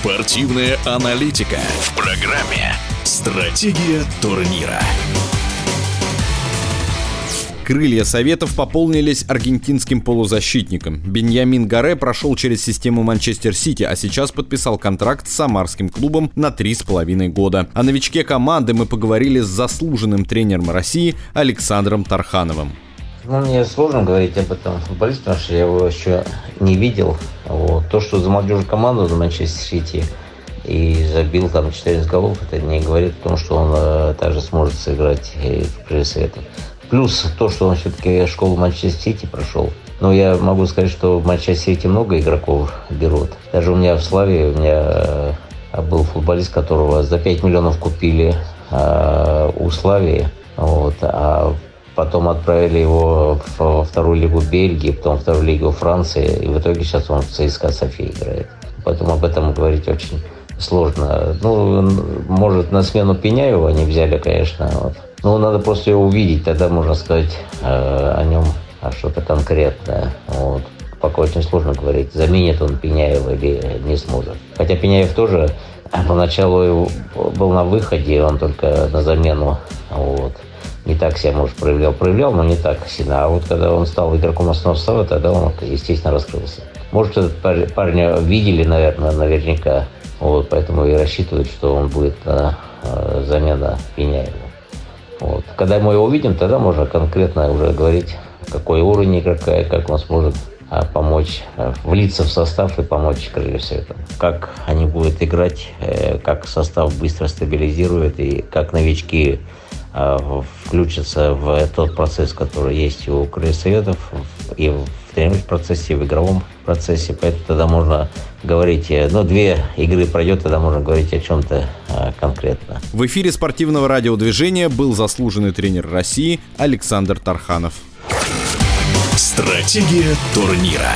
Спортивная аналитика в программе «Стратегия турнира». Крылья Советов пополнились аргентинским полузащитником. Беньямин Гаре прошел через систему Манчестер Сити, а сейчас подписал контракт с самарским клубом на три с половиной года. О новичке команды мы поговорили с заслуженным тренером России Александром Тархановым. Ну, мне сложно говорить об этом футболисте, потому что я его еще не видел. Вот. То, что за молодежную команду за Манчестер Сити и забил там 14 голов, это не говорит о том, что он э, также сможет сыграть и в прессе Плюс то, что он все-таки школу Манчестер Сити прошел. Но я могу сказать, что в Манчестер Сити много игроков берут. Даже у меня в Славе, у меня э, был футболист, которого за 5 миллионов купили э, у Славии. Вот, а потом отправили его во вторую лигу Бельгии, потом во вторую лигу Франции, и в итоге сейчас он в ЦСКА София играет. Поэтому об этом говорить очень сложно. Ну, может, на смену Пеняева не взяли, конечно, вот. Ну, надо просто его увидеть, тогда можно сказать э, о нем а что-то конкретное. Вот. Пока очень сложно говорить, заменит он Пеняева или не сможет. Хотя Пеняев тоже поначалу был на выходе, он только на замену. Вот. Не так себя, может, проявлял. Проявлял, но не так сильно. А вот когда он стал игроком основного состава, тогда он, естественно, раскрылся. Может, этот парня видели, наверное, наверняка. Вот, поэтому и рассчитывают, что он будет на э, замена Пеняева. Вот. Когда мы его увидим, тогда можно конкретно уже говорить, какой уровень игрока и как он сможет а, помочь а, влиться в состав и помочь крылью света. Как они будут играть, э, как состав быстро стабилизирует и как новички а, включатся в тот процесс, который есть у крылья советов и в тренировочном процессе, и в игровом процессе. Поэтому тогда можно говорить, э, ну, две игры пройдет, тогда можно говорить о чем-то а, конкретно. В эфире спортивного радиодвижения был заслуженный тренер России Александр Тарханов. Стратегия турнира.